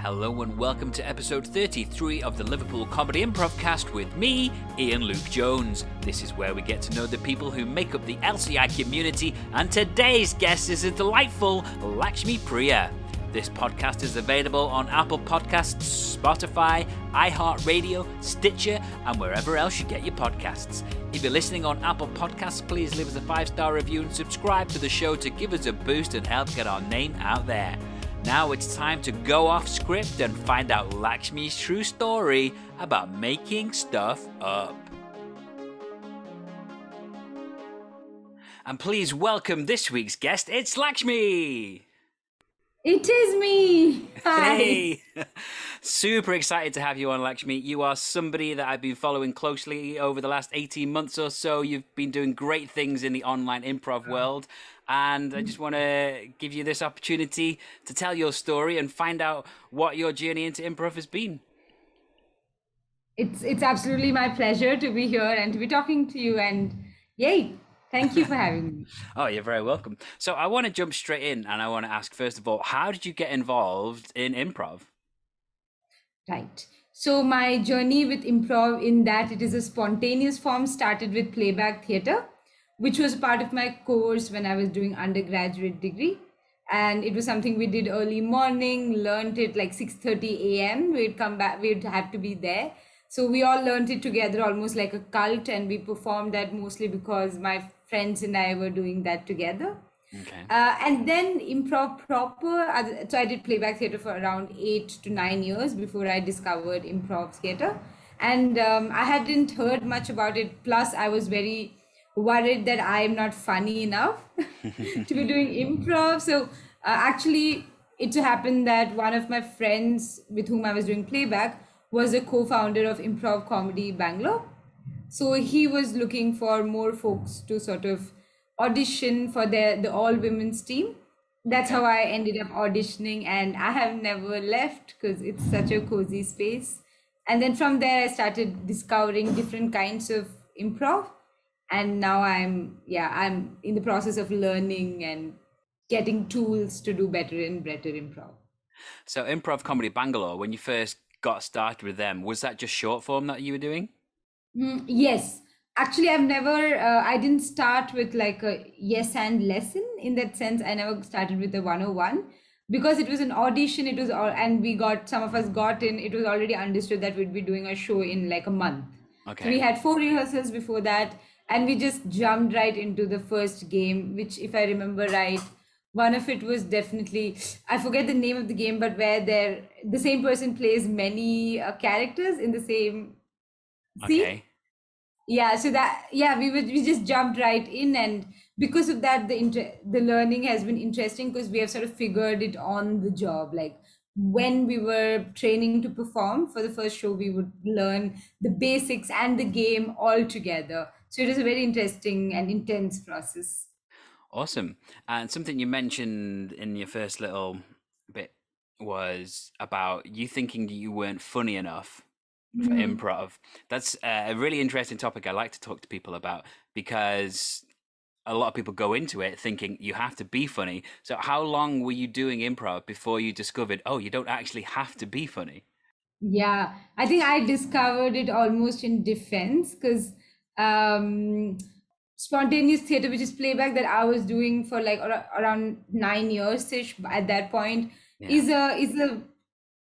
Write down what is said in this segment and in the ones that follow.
Hello and welcome to episode 33 of the Liverpool Comedy Improv Cast with me, Ian Luke Jones. This is where we get to know the people who make up the LCI community, and today's guest is a delightful Lakshmi Priya. This podcast is available on Apple Podcasts, Spotify, iHeartRadio, Stitcher, and wherever else you get your podcasts. If you're listening on Apple Podcasts, please leave us a five star review and subscribe to the show to give us a boost and help get our name out there. Now it's time to go off script and find out Lakshmi's true story about making stuff up. And please welcome this week's guest. It's Lakshmi. It is me. Hi. Hey. Super excited to have you on, Lakshmi. You are somebody that I've been following closely over the last 18 months or so. You've been doing great things in the online improv oh. world. And I hmm. just want to give you this opportunity to tell your story and find out what your journey into improv has been. It's it's absolutely my pleasure to be here and to be talking to you and yay. Thank you for having me. Oh, you're very welcome. So I want to jump straight in and I want to ask first of all, how did you get involved in improv? Right. So my journey with improv in that it is a spontaneous form started with playback theater, which was part of my course when I was doing undergraduate degree. And it was something we did early morning, learned it like 6:30 a.m. We'd come back, we'd have to be there. So we all learned it together almost like a cult and we performed that mostly because my friends and I were doing that together. Okay. Uh, and then improv proper. uh, So I did playback theater for around eight to nine years before I discovered improv theater. And um, I hadn't heard much about it. Plus, I was very worried that I am not funny enough to be doing improv. So uh, actually, it happened that one of my friends with whom I was doing playback was a co-founder of Improv Comedy Bangalore. So he was looking for more folks to sort of audition for the the all women's team. That's how I ended up auditioning, and I have never left because it's such a cozy space. And then from there, I started discovering different kinds of improv, and now I'm yeah I'm in the process of learning and getting tools to do better and better improv. So Improv Comedy Bangalore, when you first got started with them, was that just short form that you were doing? Mm, yes. Actually, I've never, uh, I didn't start with like a yes and lesson in that sense. I never started with the 101 because it was an audition. It was all, and we got, some of us got in, it was already understood that we'd be doing a show in like a month. So we had four rehearsals before that, and we just jumped right into the first game, which, if I remember right, one of it was definitely I forget the name of the game, but where there the same person plays many uh, characters in the same scene. Okay. Yeah, so that yeah, we would we just jumped right in, and because of that, the inter the learning has been interesting because we have sort of figured it on the job. Like when we were training to perform for the first show, we would learn the basics and the game all together. So it was a very interesting and intense process. Awesome. And something you mentioned in your first little bit was about you thinking that you weren't funny enough for Mhm. improv. That's uh, a really interesting topic I like to talk to people about because a lot of people go into it thinking you have to be funny. So how long were you doing improv before you discovered, oh, you don't actually have to be funny? Yeah, I think I discovered it almost in defense because um, spontaneous theater, which is playback that I was doing for like ar- around nine years ish at that point, Yeah. is a is a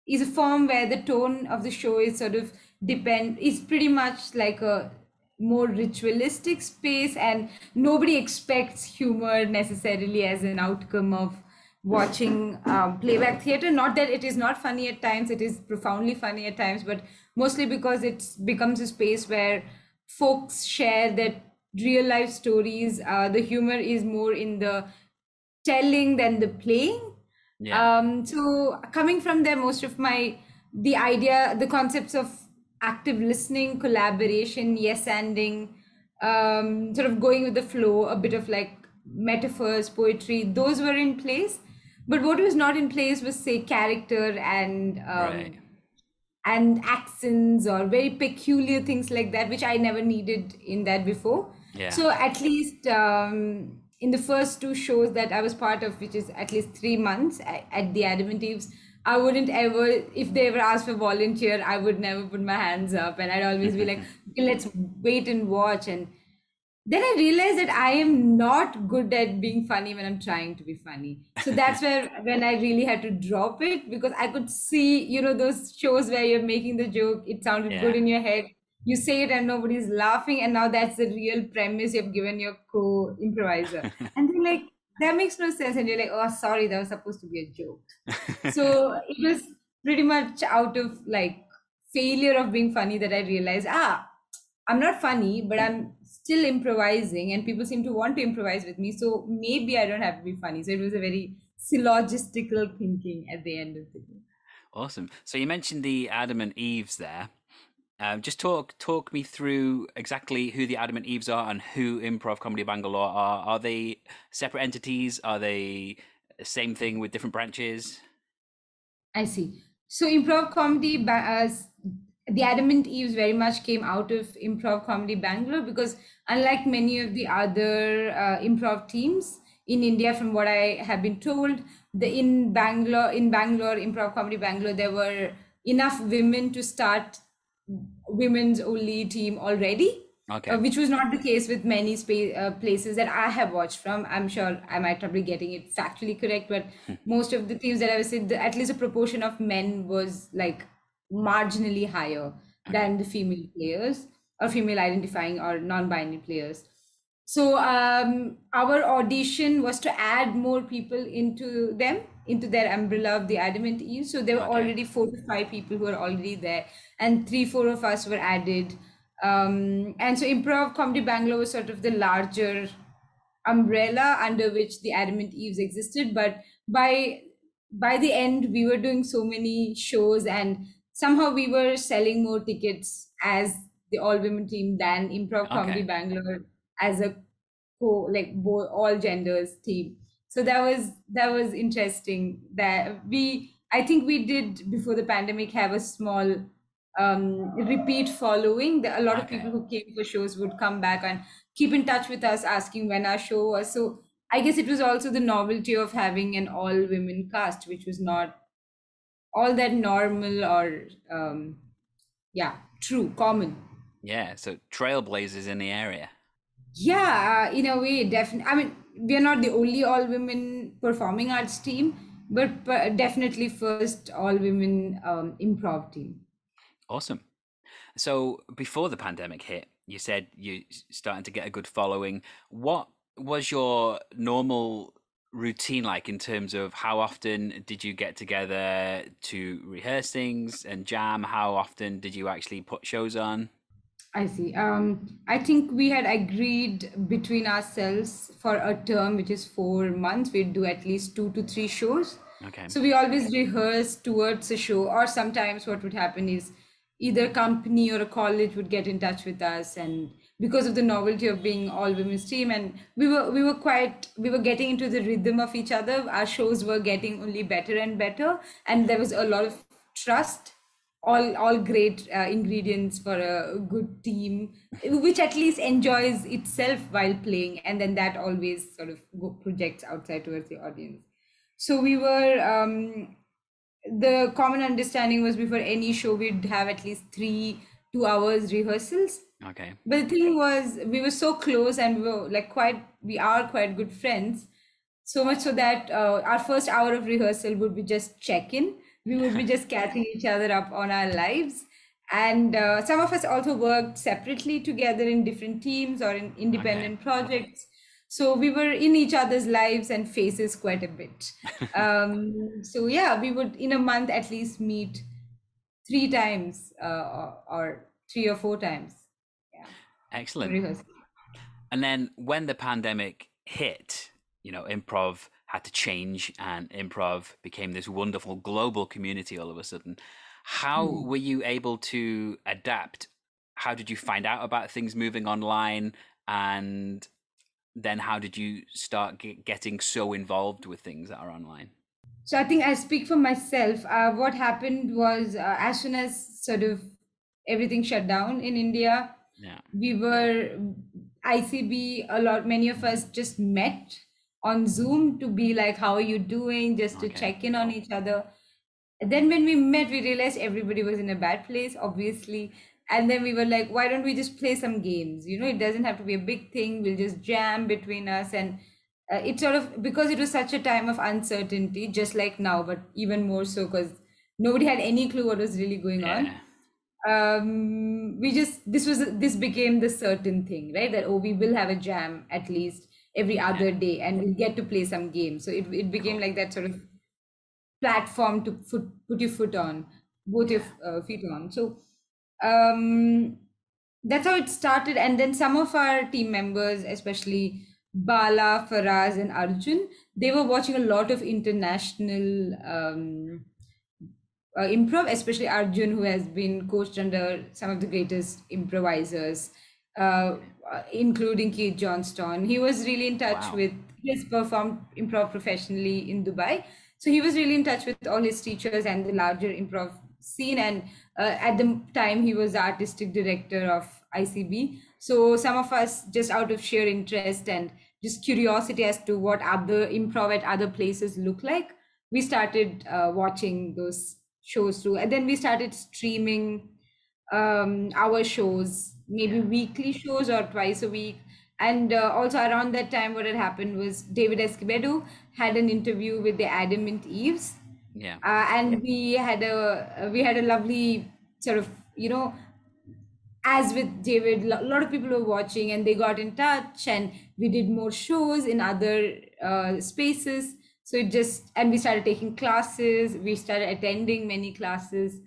is a form where the tone of the show is sort of depend is pretty much like a more ritualistic space and nobody expects humor necessarily as an outcome of watching um, playback theater not that it is not funny at times it is profoundly funny at times but mostly because it becomes a space where folks share their real life stories uh, the humor is more in the telling than the playing Yeah. um so coming from there most of my the idea the concepts of active listening collaboration yes ending, um sort of going with the flow a bit of like metaphors poetry those were in place but what was not in place was say character and um, Right. And accents or very peculiar things like that which i never needed in that before Yeah. so at least um, in the first two shows that I was part of, which is at least three months at, at the Adamant Eves, I wouldn't ever, if they ever asked for volunteer, I would never put my hands up, and I'd always be like, okay, let's wait and watch. And then I realized that I am not good at being funny when I'm trying to be funny. So that's where when I really had to drop it because I could see, you know, those shows where you're making the joke, it sounded Yeah. good in your head. You say it and nobody's laughing, and now that's the real premise you've given your co-improviser. and they're like, that makes no sense. And you're like, oh, sorry, that was supposed to be a joke. so it was pretty much out of like failure of being funny that I realized, ah, I'm not funny, but I'm still improvising, and people seem to want to improvise with me. So maybe I don't have to be funny. So it was a very syllogistical thinking at the end of the day. Awesome. So you mentioned the Adamant Eves there. Um, just talk talk me through exactly who the Adamant Eves are and who Improv Comedy Bangalore are. Are they separate entities? Are they the same thing with different branches? I see. So improv comedy, ba- uh, the Adamant Eves very much came out of improv comedy Bangalore because unlike many of the other uh, improv teams in India, from what I have been told, the in Bangalore in Bangalore improv comedy Bangalore there were enough women to start women's only team already. Okay. Uh, which was not the case with many spa- uh, places that I have watched from. I'm sure I might be getting it factually correct, but most of the teams that I was in, the, at least a proportion of men was like marginally higher than the female players or female identifying or non-binary players. So um, our audition was to add more people into them, into their umbrella of the Adamant Eve. So there were Okay. already four to five people who were already there, and three, four of us were added. Um, and so Improv Comedy Bangalore was sort of the larger umbrella under which the Adamant Eves existed. But by by the end, we were doing so many shows, and somehow we were selling more tickets as the all women team than Improv Comedy Okay. Bangalore as a co like all genders team. So that was that was interesting. That we I think we did before the pandemic have a small um, repeat following. The, a lot of people who came for shows would come back and keep in touch with us, asking when our show was. So I guess it was also the novelty of having an all women cast, which was not all that normal or um, yeah, true, common. Yeah. So trailblazers in the area. Yeah, uh, in a way, definitely. I mean, we are not the only all women performing arts team, but, but definitely first all women um, improv team. Awesome. So before the pandemic hit, you said you starting to get a good following. What was your normal routine like in terms of how often did you get together to rehearse things and jam? How often did you actually put shows on? I see. Um, I think we had agreed between ourselves for a term, which is four months. We'd do at least two to three shows. Okay. So we always rehearse towards a show, or sometimes what would happen is either a company or a college would get in touch with us, and because of the novelty of being all women's team, and we were we were quite we were getting into the rhythm of each other. Our shows were getting only better and better, and there was a lot of trust all all great uh, ingredients for a good team which at least enjoys itself while playing. And then that always sort of projects outside towards the audience. So we were um, the common understanding was before any show we'd have at least three two hours rehearsals. Okay. but the thing was we were so close and we were like quite we are quite good friends. So much so that uh, our first hour of rehearsal would be just check in we would be just catching each other up on our lives. And uh, some of us also worked separately together in different teams or in independent projects. So we were in each other's lives and faces quite a bit. Um, so yeah we would in a month at least meet three times uh, or, or three or four times yeah Excellent. rehearsal. And then when the pandemic hit, you know, improv had to change and improv became this wonderful global community all of a sudden. How Hmm. were you able to adapt? How did you find out about things moving online? And then how did you start ge- getting so involved with things that are online? So I think I speak for myself. Uh, what happened was uh, as soon as sort of everything shut down in India, Yeah. we were ICB, a lot, many of us just met on Zoom to be like, how are you doing? Just to Okay. check in on each other. Then when we met, we realized everybody was in a bad place, obviously. And then we were like, why don't we just play some games? You know, it doesn't have to be a big thing. We'll just jam between us. And uh, it sort of, because it was such a time of uncertainty, just like now, but even more so because nobody had any clue what was really going on Yeah. Um we just this was this became the certain thing right? That oh we will have a jam at least every other day and we'll get to play some games. So it, it became like that sort of platform to put put your foot on both your uh, feet on. So um that's how it started. And then some of our team members especially bala faraz and arjun they were watching a lot of international um uh, improv, especially Arjun, who has been coached under some of the greatest improvisers, uh, including Keith Johnstone. He was really in touch Wow. with, he has performed improv professionally in Dubai. So he was really in touch with all his teachers and the larger improv scene. And uh, at the time, he was the artistic director of ICB. So some of us, just out of sheer interest and just curiosity as to what other improv at other places look like, we started uh, watching those shows through and then we started streaming um, our shows maybe Yeah. weekly shows or twice a week and uh, also around that time what had happened was david escobedo had an interview with the adamant eves Yeah. uh, and we had a we had a lovely sort of you know as with David, a lot of people were watching and they got in touch, and we did more shows in other uh, spaces. So it just, and we started taking classes, we started attending many classes.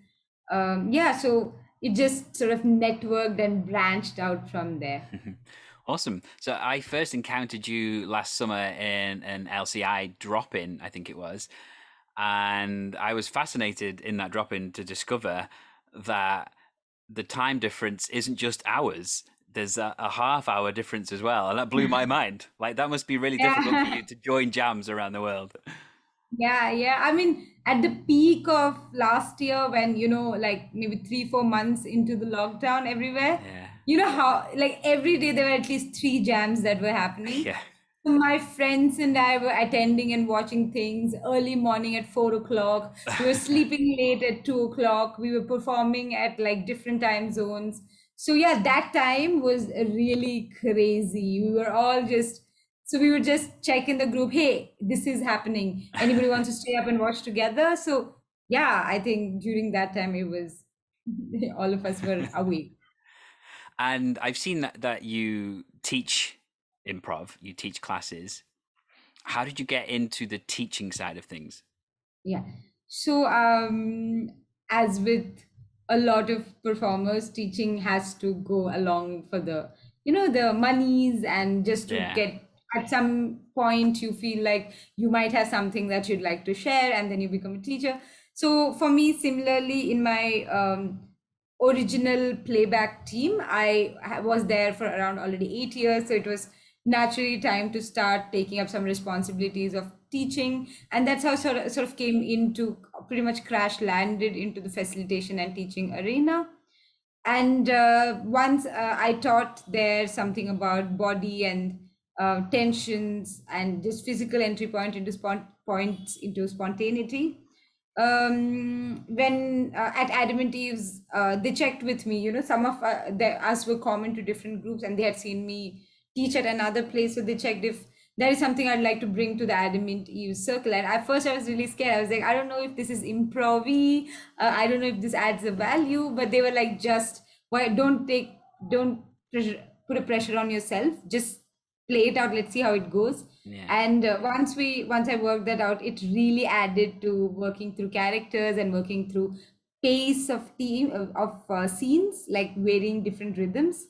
Um, yeah, so it just sort of networked and branched out from there. Awesome. So I first encountered you last summer in an LCI drop in, I think it was. And I was fascinated in that drop in to discover that the time difference isn't just hours. There's a, a half hour difference as well. And that blew my mm. mind. Like, that must be really difficult for you to join jams around the world. Yeah, yeah. I mean, at the peak of last year, when, you know, like maybe three, four months into the lockdown everywhere, Yeah. you know how, like every day there were at least three jams that were happening. Yeah. So my friends and I were attending and watching things early morning at four o'clock. We were sleeping late at two o'clock. We were performing at like different time zones. So yeah, that time was really crazy. We were all just so we would just check in the group, hey, this is happening. Anybody wants to stay up and watch together? So yeah, I think during that time it was all of us were awake. And I've seen that, that you teach improv, you teach classes. How did you get into the teaching side of things? Yeah. So, um, as with a lot of performers, teaching has to go along for the, you know, the monies and just to Yeah. get at some point you feel like you might have something that you'd like to share and then you become a teacher. So for me, similarly, in my um, original playback team, I was there for around already eight years. So it was naturally time to start taking up some responsibilities of teaching. And that's how sort of, sort of came into pretty much crash landed into the facilitation and teaching arena. And uh, once uh, I taught there something about body and uh, tensions and just physical entry point into spont- points into spontaneity um when uh, at adamant eves uh, they checked with me you know some of uh, the, us were common to different groups and they had seen me teach at another place so they checked if there is something i'd like to bring to the adamant eves circle. And at first i was really scared. I was like i don't know if this is improv uh, i don't know if this adds a value but they were like just why don't take don't pressure, put a pressure on yourself. Just play it out. Let's see how it goes. Yeah. and uh, once we once i worked that out it really added to working through characters and working through pace of team of, of uh, scenes like varying different rhythms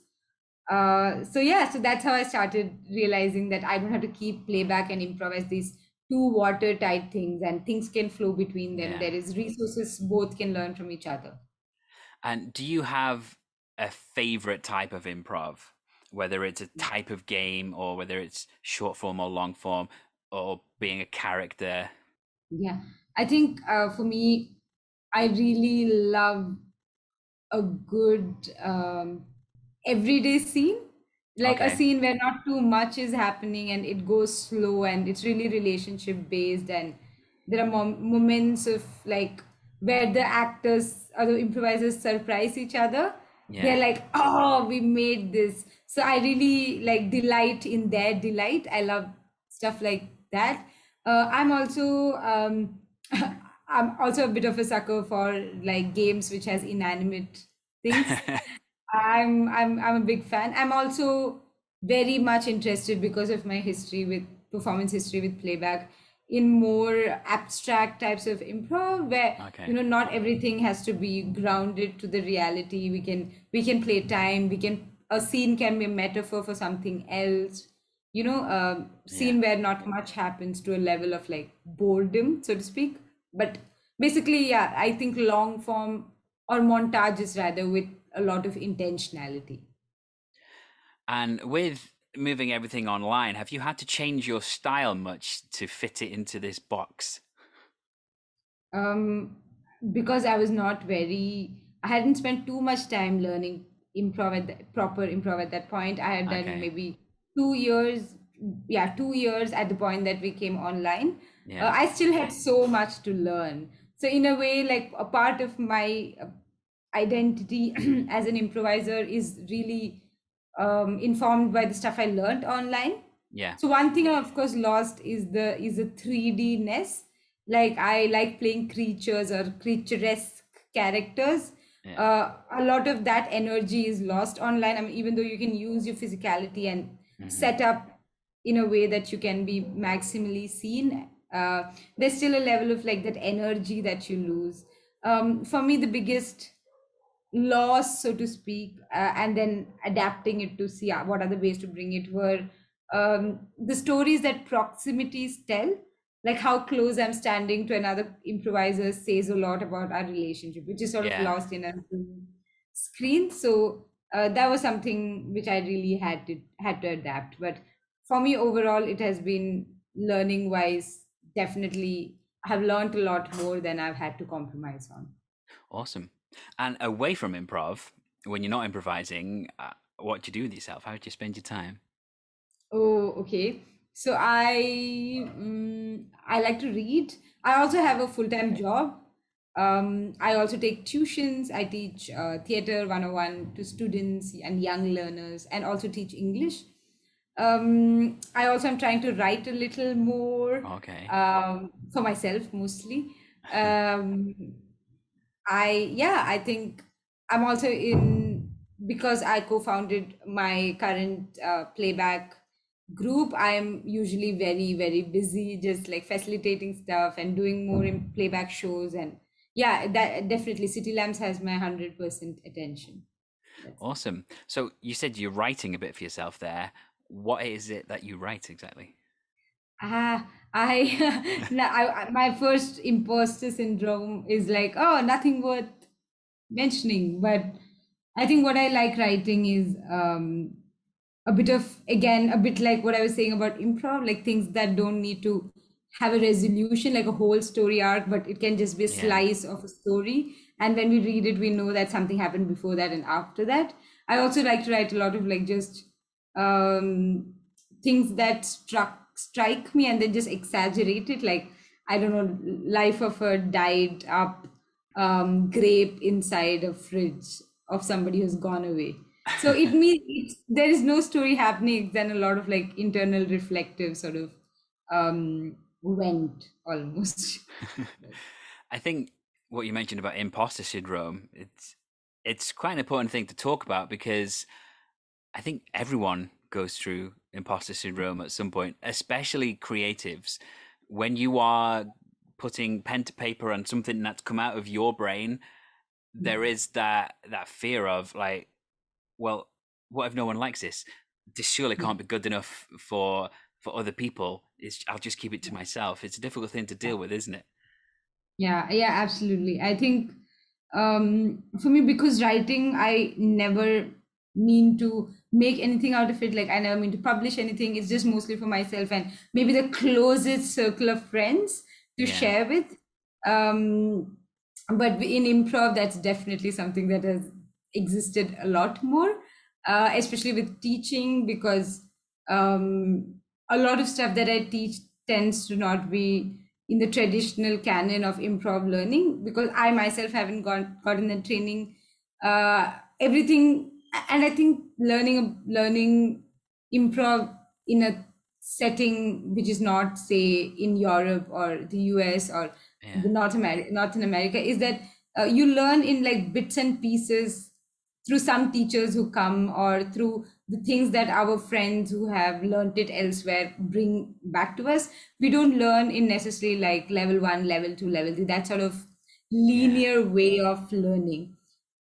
uh, so yeah so that's how i started realizing that i don't have to keep playback and improvise these two watertight things and things can flow between them Yeah. there is resources both can learn from each other And do you have a favorite type of improv? Whether it's a type of game or whether it's short form or long form or being a character? Yeah, I think uh, for me, I really love a good um, everyday scene. like a scene where not too much is happening and it goes slow and it's really relationship based and there are mom- moments of like where the actors or the improvisers surprise each other. Yeah. they're like oh we made this. So i really like delight in their delight. I love stuff like that. Uh, i'm also um i'm also a bit of a sucker for like games which has inanimate things I'm I'm I'm a big fan. I'm also very much interested because of my history with performance history with playback in more abstract types of improv where Okay. you know not everything has to be grounded to the reality. We can we can play time. We can a scene can be a metaphor for something else. You know, a scene where not much happens to a level of like boredom, so to speak. But basically, yeah, I think long form or montages rather with a lot of intentionality. And with moving everything online, have you had to change your style much to fit it into this box? Um, because I was not very, I hadn't spent too much time learning improv at the, proper improv at that point. I had done Okay. maybe two years, yeah, two years at the point that we came online. Yeah. Uh, I still had so much to learn. So in a way, like a part of my identity as an improviser is really um, informed by the stuff I learned online. yeah. So one thing I of course lost is the is the 3D ness. Like I like playing creatures or creaturesque characters. Yeah. Uh, a lot of that energy is lost online. I mean, even though you can use your physicality and Mhm. set up in a way that you can be maximally seen, uh, there's still a level of like that energy that you lose. Um, for me, the biggest loss, so to speak, uh, and then adapting it to see uh, what other ways to bring it were um, the stories that proximities tell, like how close I'm standing to another improviser says a lot about our relationship, which is sort Yeah. of lost in a screen. So uh, that was something which I really had to had to adapt. But for me, overall, it has been learning wise. Definitely, have learned a lot more than I've had to compromise on. Awesome. And away from improv, when you're not improvising, uh, what do you do with yourself? How do you spend your time? Oh, okay. So I mm, I like to read. I also have a full-time job. Um, I also take tuitions. I teach uh, theater 101 to students and young learners, and also teach English. Um, I also am trying to write a little more Okay. um, for myself mostly. Um, I yeah, I think I'm also in because I co-founded my current uh, playback group. I'm usually very very busy, just like facilitating stuff and doing more in playback shows and yeah, that definitely City Lamps has my hundred percent attention. That's- Awesome. So you said you're writing a bit for yourself there. What is it that you write exactly? Ah, I, I- my first imposter syndrome is like, oh, nothing worth mentioning. But I think what I like writing is um, a bit of, again, a bit like what I was saying about improv, like things that don't need to have a resolution, like a whole story arc, but it can just be a Yeah. slice of a story. And when we read it, we know that something happened before that and after that. I also like to write a lot of like just um, things that struck strike me and then just exaggerate it like i don't know life of a dyed up um, grape inside a fridge of somebody who's gone away. So it means it's, there is no story happening then a lot of like internal reflective sort of um went almost. I think what you mentioned about imposter syndrome, it's it's quite an important thing to talk about because I think everyone goes through imposter syndrome at some point, especially creatives. When you are putting pen to paper on something that's come out of your brain, there is that that fear of like, well, what if no one likes this? This surely can't be good enough for for other people. It's, I'll just keep it to myself. It's a difficult thing to deal with, isn't it? Yeah, yeah, absolutely. I think um, for me, because writing, I never mean to make anything out of it. Like, I never mean to publish anything. It's just mostly for myself and maybe the closest circle of friends to Yeah. share with. Um, but in improv, that's definitely something that has existed a lot more. uh, especially with teaching, because um, a lot of stuff that I teach tends to not be in the traditional canon of improv learning because I myself haven't got gotten the training. Uh, everything, and I think learning learning improv in a setting which is not, say, in Europe or the US or Yeah. the North America, North in America, is that uh, you learn in like bits and pieces through some teachers who come or through the things that our friends who have learned it elsewhere bring back to us. We don't learn in necessarily like level one level two level three that sort of linear way of learning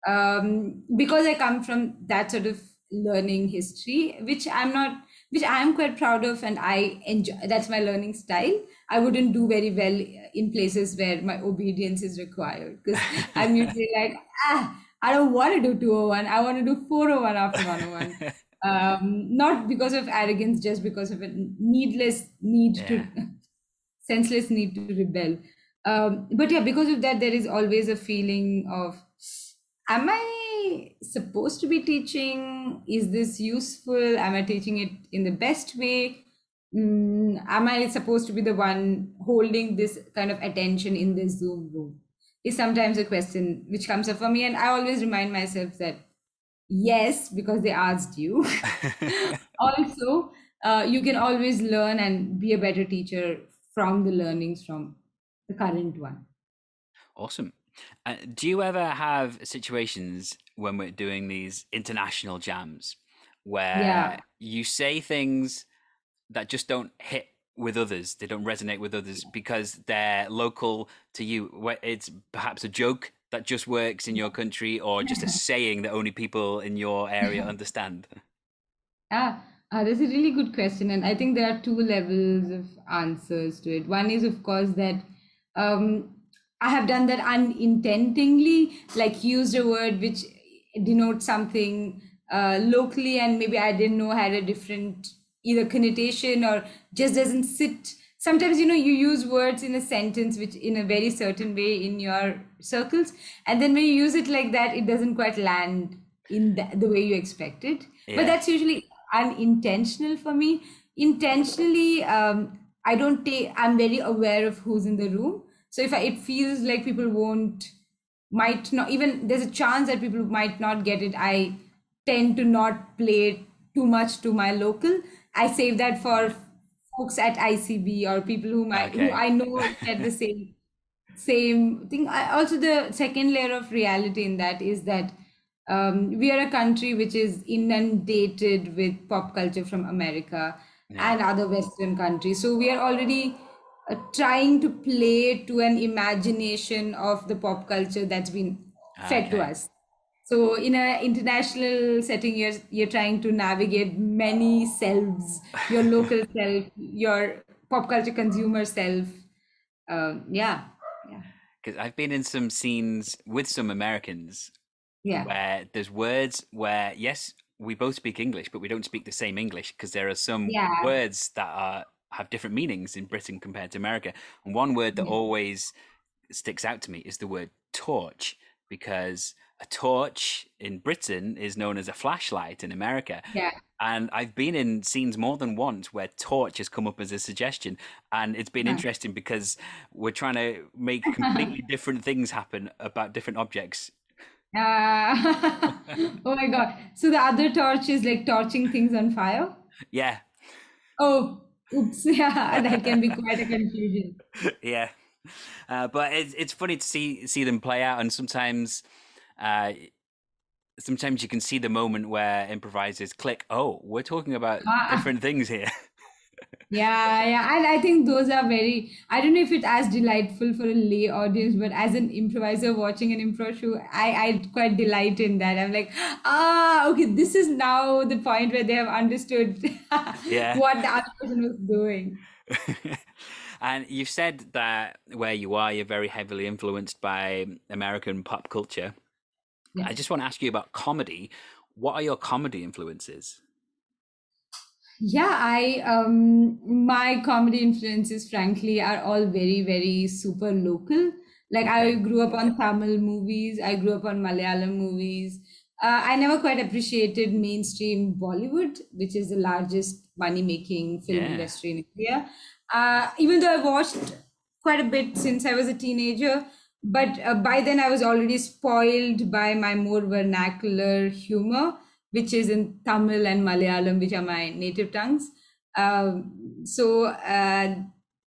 um, because i come from that sort of learning history which i'm not which i am quite proud of and i enjoy that's my learning style i wouldn't do very well in places where my obedience is required because i'm usually like ah I don't want to do 201. I want to do 401 after 101. um, not because of arrogance, just because of a needless need Yeah. to, senseless need to rebel. Um, but yeah, because of that, there is always a feeling of, am I supposed to be teaching? Is this useful? Am I teaching it in the best way? Mm, am I supposed to be the one holding this kind of attention in this Zoom room? Is sometimes a question which comes up for me, and I always remind myself that yes, because they asked you. also, uh, you can always learn and be a better teacher from the learnings from the current one. Awesome. Uh, do you ever have situations when we're doing these international jams where Yeah. you say things that just don't hit with others, they don't resonate with others because they're local to you? Where it's perhaps a joke that just works in your country or just a saying that only people in your area understand? Ah, uh, that's a really good question, and I think there are two levels of answers to it. One is, of course, that um, I have done that unintentionally, like used a word which denotes something uh, locally, and maybe I didn't know had a different either connotation or just doesn't sit. Sometimes, you know, you use words in a sentence which in a very certain way in your circles, and then when you use it like that, it doesn't quite land in the, the way you expect it. Yeah. But that's usually unintentional for me. Intentionally, um, I don't take. I'm very aware of who's in the room. So if I, it feels like people won't, might not even. There's a chance that people might not get it. I tend to not play it too much to my local. I save that for folks at ICB or people whom I who I know at the same same thing. I, also, the second layer of reality in that is that um, we are a country which is inundated with pop culture from America and other Western countries. So we are already uh, trying to play to an imagination of the pop culture that's been fed to us. So in an international setting, you're you're trying to navigate many selves, your local self, your pop culture consumer self. Um, yeah, yeah, Because I've been in some scenes with some Americans yeah. where there's words where yes we both speak english but we don't speak the same english because there are some Yeah. words that are have different meanings in britain compared to america and one word that Yeah. always sticks out to me is the word torch because a torch in britain is known as a flashlight in america Yeah. and I've been in scenes more than once where torch has come up as a suggestion, and it's been Huh. interesting because we're trying to make completely different things happen about different objects. Uh, oh my god. So the other torch is like torching things on fire? Yeah, Oh, oops. Yeah, that can be quite a confusion. yeah. Uh, but it's it's funny to see see them play out, and sometimes, uh, sometimes you can see the moment where improvisers click. Oh, we're talking about Ah. different things here. Yeah, yeah. And I think those are very, I don't know if it's as delightful for a lay audience, but as an improviser watching an improv show, I, I quite delight in that. I'm like, ah, okay, this is now the point where they have understood Yeah. what the other person was doing. and you've said that where you are, you're very heavily influenced by American pop culture. Yeah. I just want to ask you about comedy. What are your comedy influences? Yeah, I um my comedy influences frankly are all very very super local. Like I grew up on Tamil movies, I grew up on Malayalam movies. uh, I never quite appreciated mainstream Bollywood, which is the largest money making film Yeah. industry in India. Uh, even though I watched quite a bit since I was a teenager, but uh, by then I was already spoiled by my more vernacular humor, which is in Tamil and Malayalam, which are my native tongues. Um, so, uh,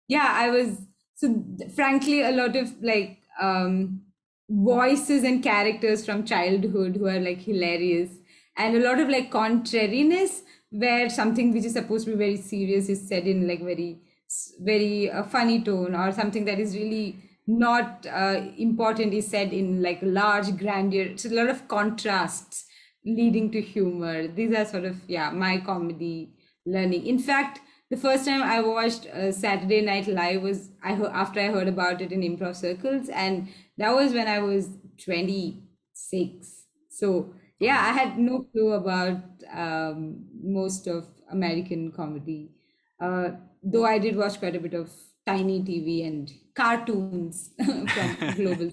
yeah, I was, so frankly, a lot of like, um, voices and characters from childhood who are like hilarious. And a lot of like contrariness where something which is supposed to be very serious is said in like very very uh, funny tone or something that is really not uh, important is said in like large grandeur. It's a lot of contrasts leading to humor these are sort of yeah my comedy learning in fact the first time I watched uh, Saturday Night Live was I heard, after I heard about it in improv circles, and that was when I was 26. So yeah, I had no clue about um, most of American comedy, uh, though I did watch quite a bit of tiny TV and cartoons from global,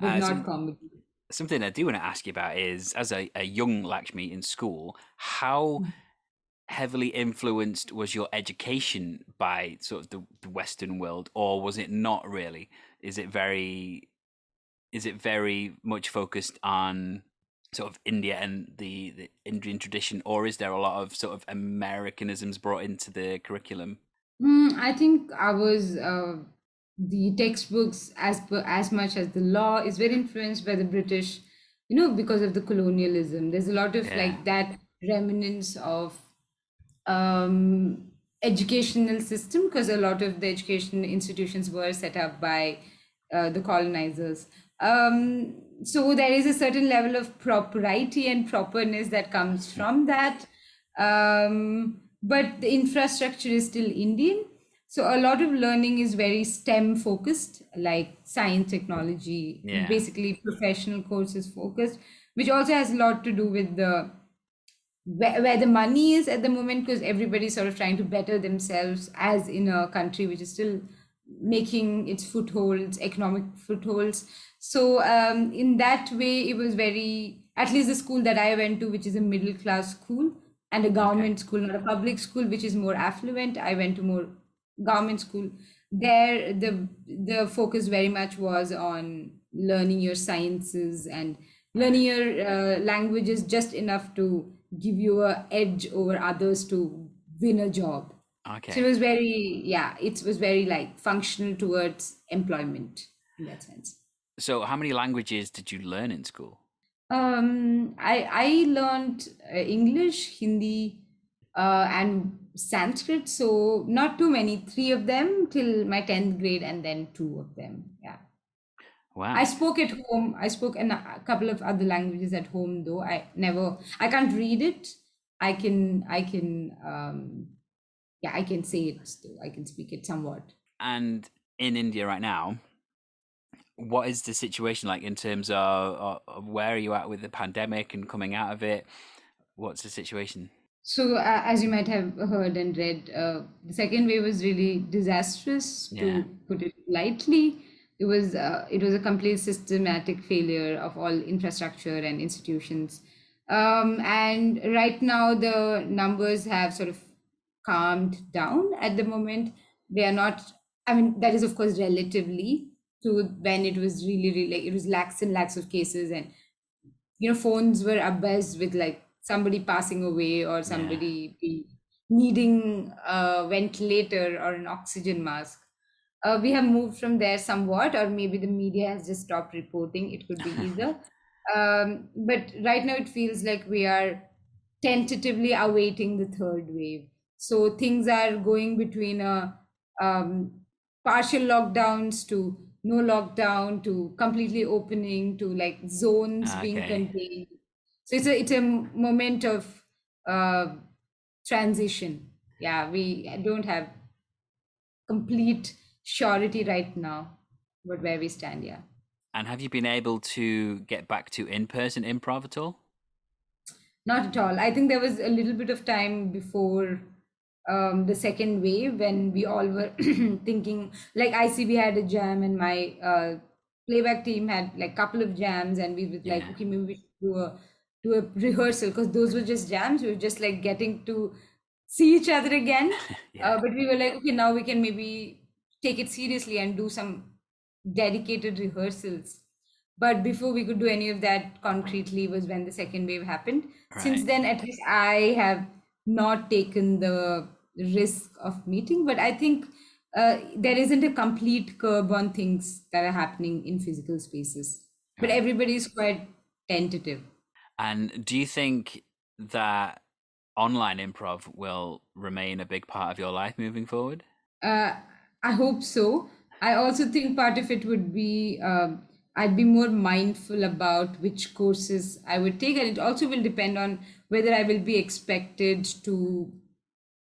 but Uh, not some- comedy. Something I do want to ask you about is, as a, a young Lakshmi in school, how Mm. heavily influenced was your education by sort of the, the Western world, or was it not really? Is it very, is it very much focused on sort of India and the, the Indian tradition, or is there a lot of sort of Americanisms brought into the curriculum? Mm, I think ours, uh, the textbooks, as per, as much as the law, is very influenced by the British, you know, because of the colonialism. There's a lot of Yeah. like that remnants of um, educational system because a lot of the education institutions were set up by uh, the colonizers. Um, so there is a certain level of propriety and properness that comes from that. Um, but the infrastructure is still Indian. So a lot of learning is very STEM focused, like science, technology, Yeah. basically professional courses focused, which also has a lot to do with the where, where the money is at the moment because everybody's sort of trying to better themselves as in a country which is still making its footholds economic footholds so um, in that way it was very at least the school that i went to which is a middle class school and a government school not a public school which is more affluent i went to more government school there the the focus very much was on learning your sciences and learning your uh, languages just enough to give you a edge over others to win a job Okay. so it was very yeah it was very like functional towards employment in that sense So, how many languages did you learn in school? um i i learned uh, english hindi uh, and sanskrit so not too many three of them till my 10th grade and then two of them yeah Wow. I spoke at home. I spoke in a couple of other languages at home, though. I never, I can't read it. I can, I can, um, yeah, I can say it. Still. I can speak it somewhat. And in India right now, what is the situation like in terms of, of, of where are you at with the pandemic and coming out of it? What's the situation? So, uh, as you might have heard and read, uh, the second wave was really disastrous, Yeah. to put it lightly. It was, uh, it was a complete systematic failure of all infrastructure and institutions. Um, and right now, the numbers have sort of calmed down at the moment. They are not, I mean, that is, of course, relatively to when it was really, really, it was lakhs and lakhs of cases and you know phones were abuzz with like somebody passing away or somebody be needing a ventilator or an oxygen mask. Uh, we have moved from there somewhat or maybe the media has just stopped reporting. It could be either. Um, but right now it feels like we are tentatively awaiting the third wave. So things are going between a um, partial lockdowns to no lockdown to completely opening to like zones being contained so it's a it's a moment of uh, transition yeah we don't have complete surety right now but where we stand yeah And have you been able to get back to in person improv at all? Not at all. I think there was a little bit of time before um, the second wave when we all were thinking, like ICB had a jam and my uh, playback team had like couple of jams, and we were like, okay, maybe we should do a to a rehearsal because those were just jams. We were just like getting to see each other again. Yeah. Uh, but we were like, okay, now we can maybe take it seriously and do some dedicated rehearsals. But before we could do any of that concretely was when the second wave happened. Since then, at least I have not taken the risk of meeting. But I think uh, there isn't a complete curb on things that are happening in physical spaces. But everybody is quite tentative. And do you think that online improv will remain a big part of your life moving forward? Uh, I hope so. I also think part of it would be um, I'd be more mindful about which courses I would take, and it also will depend on whether I will be expected to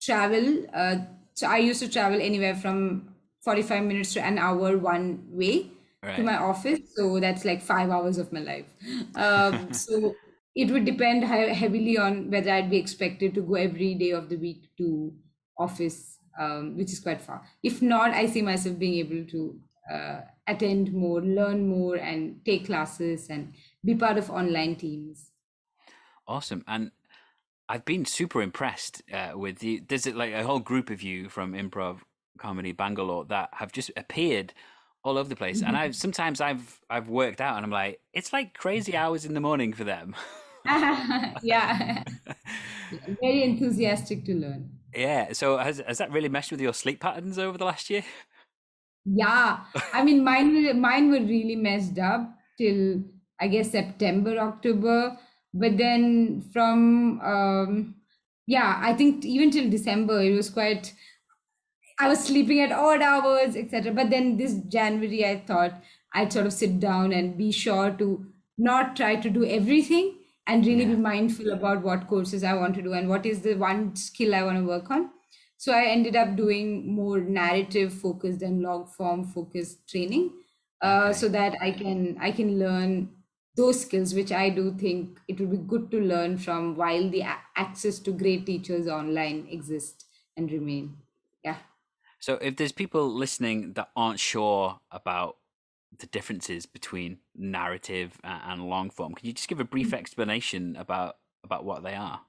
travel. Uh, so I used to travel anywhere from 45 minutes to an hour one way to my office. So that's like five hours of my life. Um, so it would depend heavily on whether I'd be expected to go every day of the week to office, um, which is quite far. If not, I see myself being able to uh, attend more, learn more, and take classes and be part of online teams. Awesome. And I've been super impressed uh, with you. There's like a whole group of you from Improv Comedy Bangalore that have just appeared all over the place. And I've sometimes I've I've worked out and I'm like, it's like crazy hours in the morning for them. yeah, very enthusiastic to learn. yeah. So has has that really messed with your sleep patterns over the last year? Yeah, I mean, mine were mine were really messed up till I guess September, October. But then from um, yeah, I think even till December it was quite. I was sleeping at odd hours, etc. But then this January, I thought I'd sort of sit down and be sure to not try to do everything and really Yeah. be mindful about what courses I want to do and what is the one skill I want to work on. So I ended up doing more narrative focused and long form focused training, uh, Okay. so that I can I can learn those skills, which I do think it would be good to learn from while the access to great teachers online exist and remain. So if there's people listening that aren't sure about the differences between narrative and long form, can you just give a brief explanation about about what they are?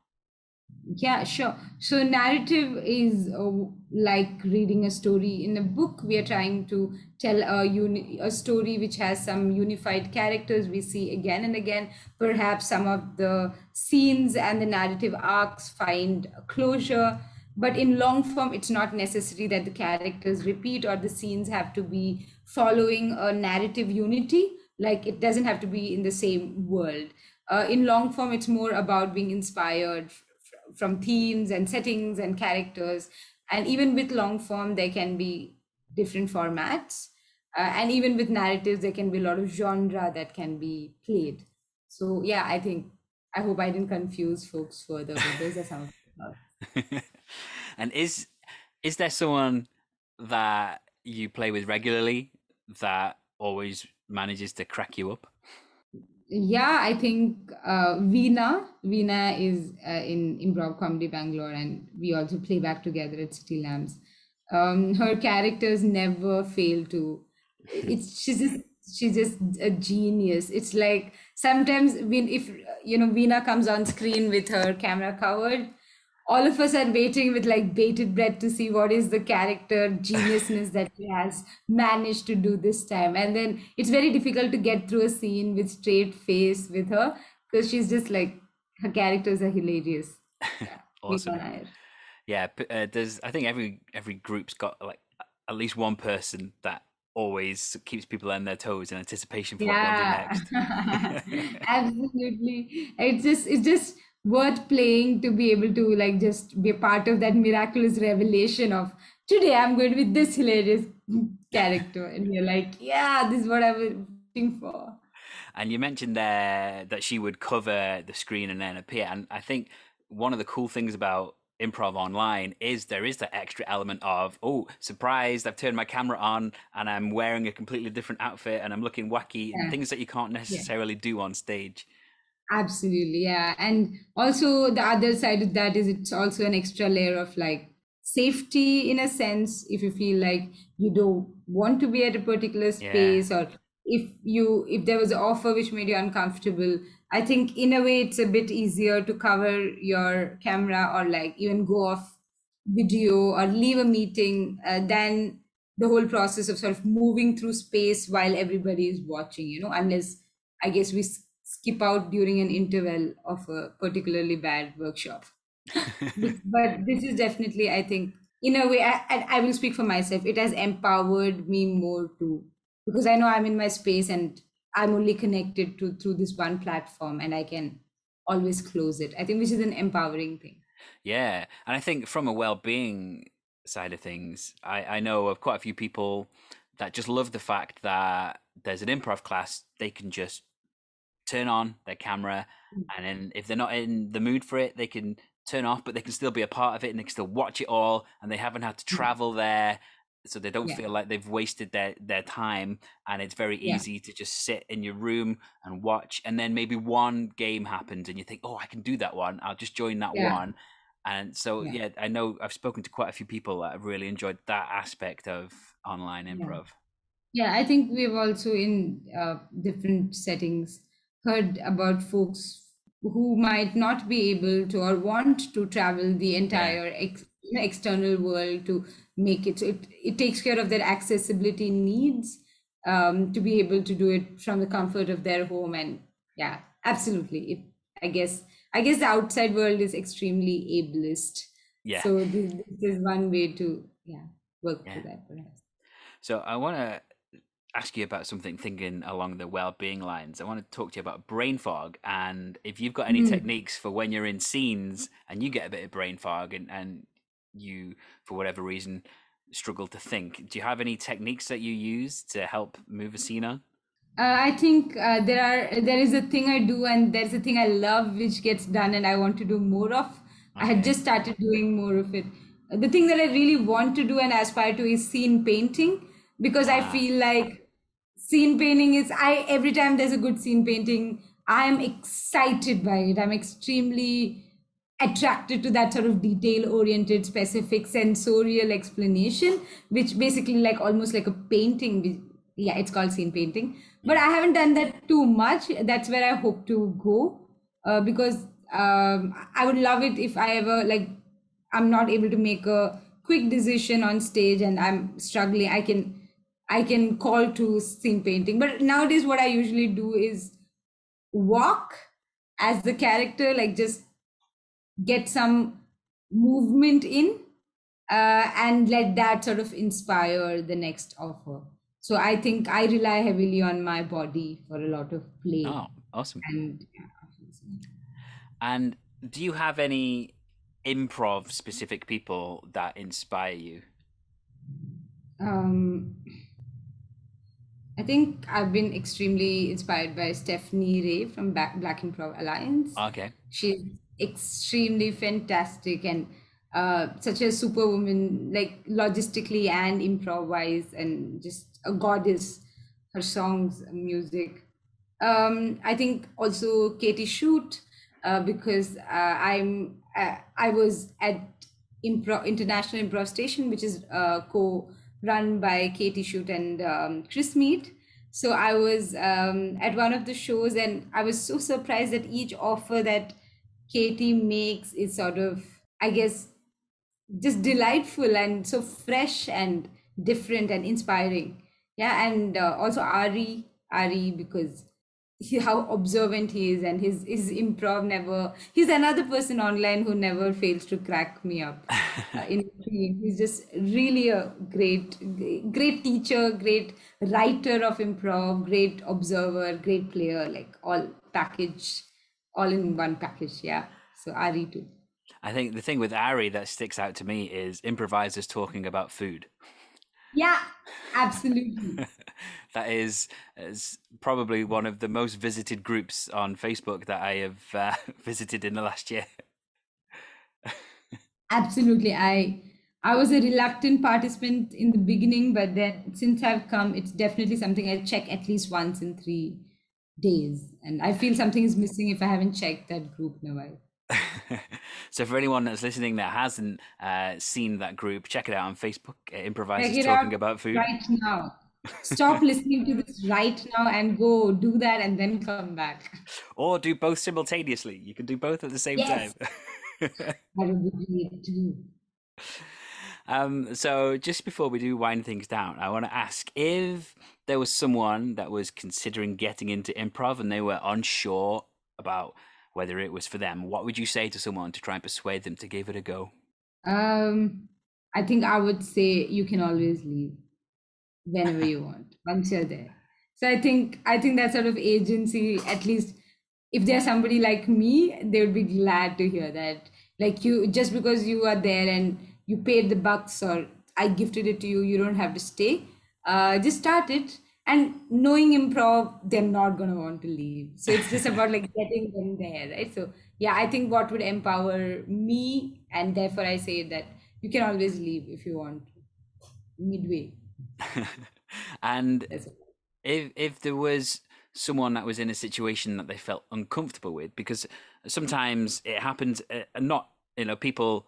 Yeah, sure. So narrative is uh, like reading a story in a book. We are trying to tell a uni- a story which has some unified characters we see again and again. Perhaps some of the scenes and the narrative arcs find closure. But in long form, it's not necessary that the characters repeat or the scenes have to be following a narrative unity. Like it doesn't have to be in the same world. Uh, in long form, it's more about being inspired f- from themes and settings and characters. And even with long form, there can be different formats. Uh, and even with narratives, there can be a lot of genre that can be played. So, yeah, I think, I hope I didn't confuse folks further, but those are some of the. and is is there someone that you play with regularly that always manages to crack you up? Yeah, I think uh, Veena, Veena is uh, in Improv Comedy Bangalore, and we also play back together at City Lamps. Um, her characters never fail to. It's she's just she's just a genius. It's like sometimes when if you know Veena comes on screen with her camera covered, all of us are waiting with like bated breath to see what is the character geniusness that she has managed to do this time and then it's very difficult to get through a scene with straight face with her because she's just like her characters are hilarious Awesome. Yeah, uh, there's. I think every every group's got like at least one person that always keeps people on their toes in anticipation for what yeah do next. absolutely it's just it's just worth playing to be able to like just be a part of that miraculous revelation of today i'm going to be this hilarious character and you're like yeah this is what i was looking for And you mentioned there that she would cover the screen and then appear. And I think one of the cool things about improv online is there is that extra element of, oh, surprised, I've turned my camera on and I'm wearing a completely different outfit and I'm looking wacky, Yeah. things that you can't necessarily do on stage. Absolutely, yeah. And also the other side of that is it's also an extra layer of like safety in a sense if you feel like you don't want to be at a particular Yeah. space or if you if there was an offer which made you uncomfortable I think in a way it's a bit easier to cover your camera or like even go off video or leave a meeting uh, than the whole process of sort of moving through space while everybody is watching, you know, unless I guess we skip out during an interval of a particularly bad workshop. but this is definitely, I think, in a way, I, I will speak for myself. It has empowered me more too, because I know I'm in my space and I'm only connected to through this one platform, and I can always close it. I think which is an empowering thing. Yeah, and I think from a well-being side of things, I, I know of quite a few people that just love the fact that there's an improv class they can just turn on their camera mm. and then if they're not in the mood for it they can turn off but they can still be a part of it and they can still watch it all and they haven't had to mm. travel there so they don't yeah. feel like they've wasted their their time and it's very easy yeah. to just sit in your room and watch and then maybe one game happens and you think oh i can do that one i'll just join that yeah. one and so yeah. i know i've spoken to quite a few people that have really enjoyed that aspect of online improv yeah, I think we've also in uh, different settings heard about folks who might not be able to or want to travel the entire ex- external world to make it. So it, it takes care of their accessibility needs um, to be able to do it from the comfort of their home and yeah absolutely. It, i guess i guess the outside world is extremely ableist. Yeah. So this, this is one way to yeah work yeah. through that perhaps. So i want to ask you about something thinking along the well-being lines. I want to talk to you about brain fog and if you've got any mm. techniques for when you're in scenes and you get a bit of brain fog and, and you for whatever reason struggle to think. Do you have any techniques that you use to help move a scene on? Uh, I think uh, there are there is a thing I do and there's a thing I love which gets done and I want to do more of. Okay. I had just started doing more of it. The thing that I really want to do and aspire to is scene painting because ah. I feel like scene painting is i every time there's a good scene painting i am excited by it. I'm extremely attracted to that sort of detail oriented specific sensorial explanation which basically like almost like a painting yeah it's called scene painting. But i haven't done that too much. That's where i hope to go uh, because um, i would love it if i ever like i'm not able to make a quick decision on stage and i'm struggling. I can I can call to scene painting. But nowadays, what I usually do is walk as the character, like just get some movement in uh, and let that sort of inspire the next offer. So I think I rely heavily on my body for a lot of play. Oh, awesome. And, and do you have any improv specific people that inspire you? Um, I think I've been extremely inspired by Stephanie Ray from Black, and Improv Alliance. Okay. She's extremely fantastic and uh, such a superwoman, like logistically and improv wise, and just a goddess. Her songs, music. Um, I think also Katy Schutte, uh, because uh, I'm uh, I was at Improv International Improv Station, which is uh, co run by Katy Schutte and um, Chris Mead. So I was um, at one of the shows and I was so surprised that each offer that Katie makes is sort of, I guess, just delightful and so fresh and different and inspiring. Yeah, and uh, also Ari, Ari, because he, how observant he is and his his improv never he's another person online who never fails to crack me up. Uh, in he's just really a great great teacher great writer of improv great observer great player like all package all in one package yeah. So ari too. I think the thing with ari that sticks out to me is improvisers talking about food yeah, absolutely. that is, is probably one of the most visited groups on Facebook that I have uh, visited in the last year. absolutely. I I was a reluctant participant in the beginning, but then since I've come, it's definitely something I check at least once in three days. And I feel something is missing if I haven't checked that group in a while. So for anyone that's listening that hasn't uh, seen that group, check it out on Facebook. Uh, improvisers talking about food right now. stop listening to this right now and go do that and then come back. Or do both simultaneously. You can do both at the same Yes. time. That would be great too. Um, so just before we do wind things down, I want to ask if there was someone that was considering getting into improv and they were unsure about whether it was for them, what would you say to someone to try and persuade them to give it a go? Um, I think I would say you can always leave whenever you want once you're there. So I think I think that sort of agency, at least if there's somebody like me, they would be glad to hear that. Like you, just because you are there and you paid the bucks or I gifted it to you, you don't have to stay. Uh, just start it. And knowing improv, they're not gonna want to leave. So it's just about like getting them there, right? So yeah, I think what would empower me, and therefore I say that you can always leave if you want midway. and if if there was someone that was in a situation that they felt uncomfortable with because sometimes it happens uh, not you know people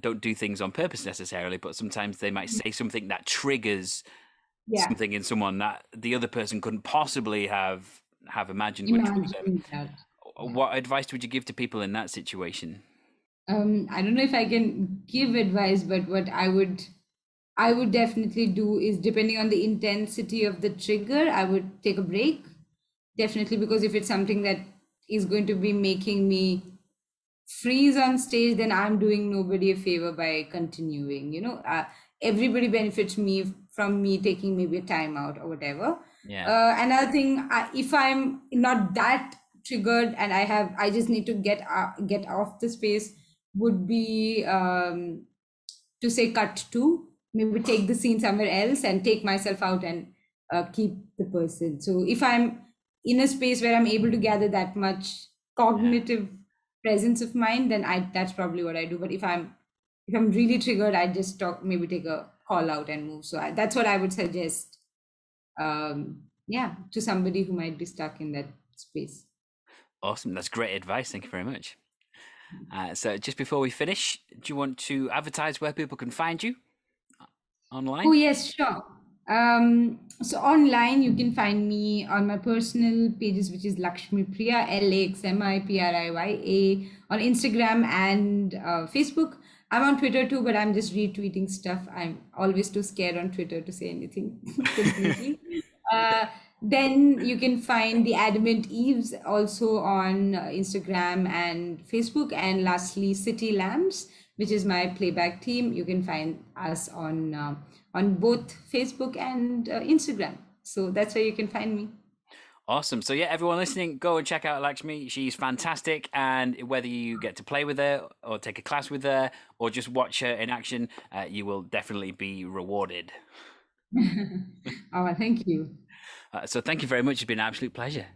don't do things on purpose necessarily but sometimes they might say something that triggers Yeah, something in someone that the other person couldn't possibly have have imagined would them. what advice would you give to people in that situation Um, I don't know if I can give advice, but what I would I would definitely do is depending on the intensity of the trigger, I would take a break. Definitely because if it's something that is going to be making me freeze on stage, then I'm doing nobody a favor by continuing. You know, uh, everybody benefits me from me taking maybe a time out or whatever. yeah Uh, another thing, I, if I'm not that triggered and I have, I just need to get uh, get off the space, would be um, to say cut to maybe take the scene somewhere else and take myself out and uh, keep the person. So if I'm in a space where I'm able to gather that much cognitive presence of mind, then I that's probably what I do. But if I'm if I'm really triggered, I just talk maybe take a call out and move. So I, that's what I would suggest um yeah to somebody who might be stuck in that space. Awesome. That's great advice. Thank you very much. Uh, so just before we finish do you want to advertise where people can find you? Uh, online? Oh yes sure. Um so online you can find me on my personal pages which is lakshmi priya l-a-x-m-i-p-r-i-y-a on instagram and uh, facebook i'm on twitter too but i'm just retweeting stuff. I'm always too scared on twitter to say anything completely. Uh, then you can find the adamant eves also on uh, instagram and facebook. And lastly city Lamps, which is my playback team. You can find us on uh, on both facebook and uh, instagram. So that's where you can find me Awesome. So yeah, everyone listening, go and check out Lakshmi. She's fantastic, and whether you get to play with her or take a class with her or just watch her in action, uh, you will definitely be rewarded. oh thank you Uh, so thank you very much. It's been an absolute pleasure.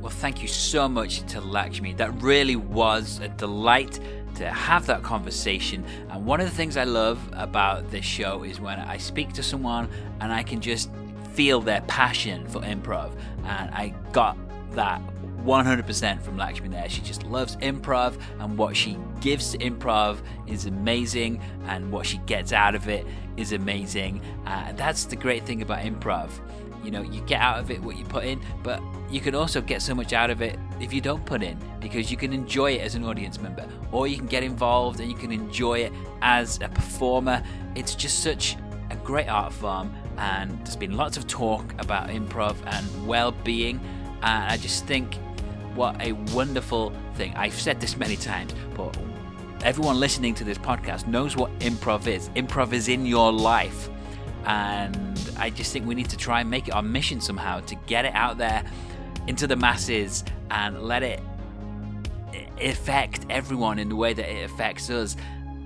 Well, thank you so much to Lakshmi. That really was a delight to have that conversation. And one of the things I love about this show is when I speak to someone and I can just feel their passion for improv. And I got that 100% from Lakshmi there. She just loves improv, and what she gives to improv is amazing, and what she gets out of it is amazing. Uh, that's the great thing about improv. You know, you get out of it what you put in, but you can also get so much out of it if you don't put in because you can enjoy it as an audience member, or you can get involved and you can enjoy it as a performer. It's just such a great art form, and there's been lots of talk about improv and well being. And I just think what a wonderful thing. I've said this many times, but everyone listening to this podcast knows what improv is. Improv is in your life. And I just think we need to try and make it our mission somehow to get it out there into the masses and let it affect everyone in the way that it affects us.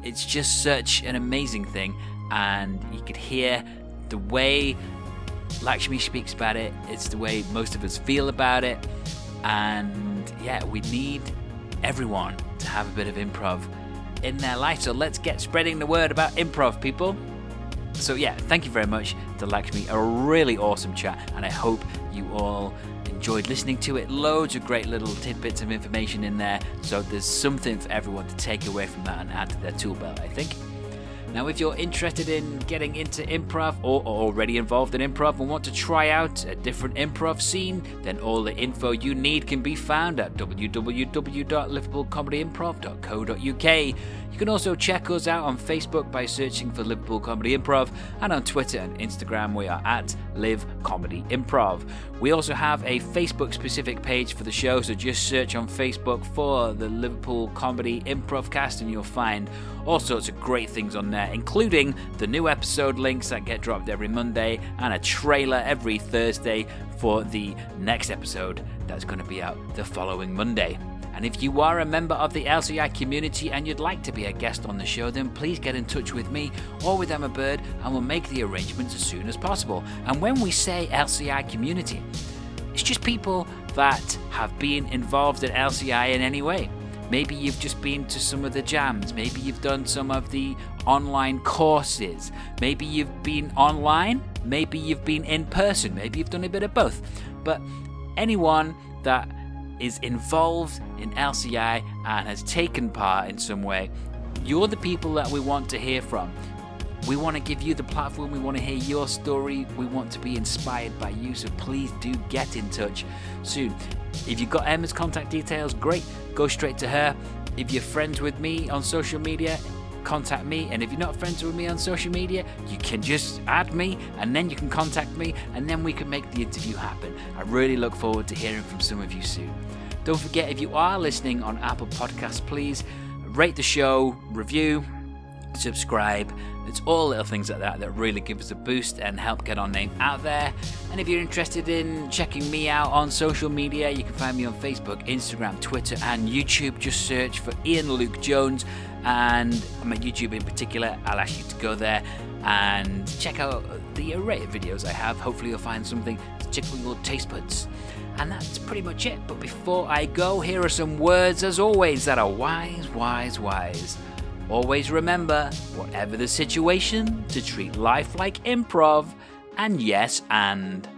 It's just such an amazing thing. And you could hear the way Lakshmi speaks about it, it's the way most of us feel about it. And yeah, we need everyone to have a bit of improv in their life. So let's get spreading the word about improv, people. So yeah, thank you very much to Lakshmi. A really awesome chat, and I hope you all enjoyed listening to it. Loads of great little tidbits of information in there, so there's something for everyone to take away from that and add to their tool belt, I think. Now, if you're interested in getting into improv or are already involved in improv and want to try out a different improv scene, then all the info you need can be found at www.liverpoolcomedyimprov.co.uk. You can also check us out on Facebook by searching for Liverpool Comedy Improv, and on Twitter and Instagram we are at Live Comedy Improv. We also have a Facebook specific page for the show, so just search on Facebook for the Liverpool Comedy Improv cast and you'll find all sorts of great things on there, including the new episode links that get dropped every Monday and a trailer every Thursday for the next episode that's going to be out the following Monday. And if you are a member of the LCI community and you'd like to be a guest on the show, then please get in touch with me or with Emma Bird and we'll make the arrangements as soon as possible. And when we say LCI community, it's just people that have been involved in LCI in any way. Maybe you've just been to some of the jams. Maybe you've done some of the online courses. Maybe you've been online. Maybe you've been in person. Maybe you've done a bit of both. But anyone that is involved in LCI and has taken part in some way, you're the people that we want to hear from. We want to give you the platform. We want to hear your story. We want to be inspired by you. So please do get in touch soon. If you've got Emma's contact details, great. Go straight to her. If you're friends with me on social media, contact me. And if you're not friends with me on social media, you can just add me and then you can contact me and then we can make the interview happen. I really look forward to hearing from some of you soon. Don't forget, if you are listening on Apple Podcasts, please rate the show, review, subscribe. It's all little things like that that really give us a boost and help get our name out there. And if you're interested in checking me out on social media, you can find me on Facebook, Instagram, Twitter, and YouTube. Just search for Ian Luke Jones and my YouTube in particular. I'll ask you to go there and check out the array of videos I have. Hopefully, you'll find something to tickle your taste buds. And that's pretty much it. But before I go, here are some words, as always, that are wise, wise, wise. Always remember, whatever the situation, to treat life like improv, and yes, and.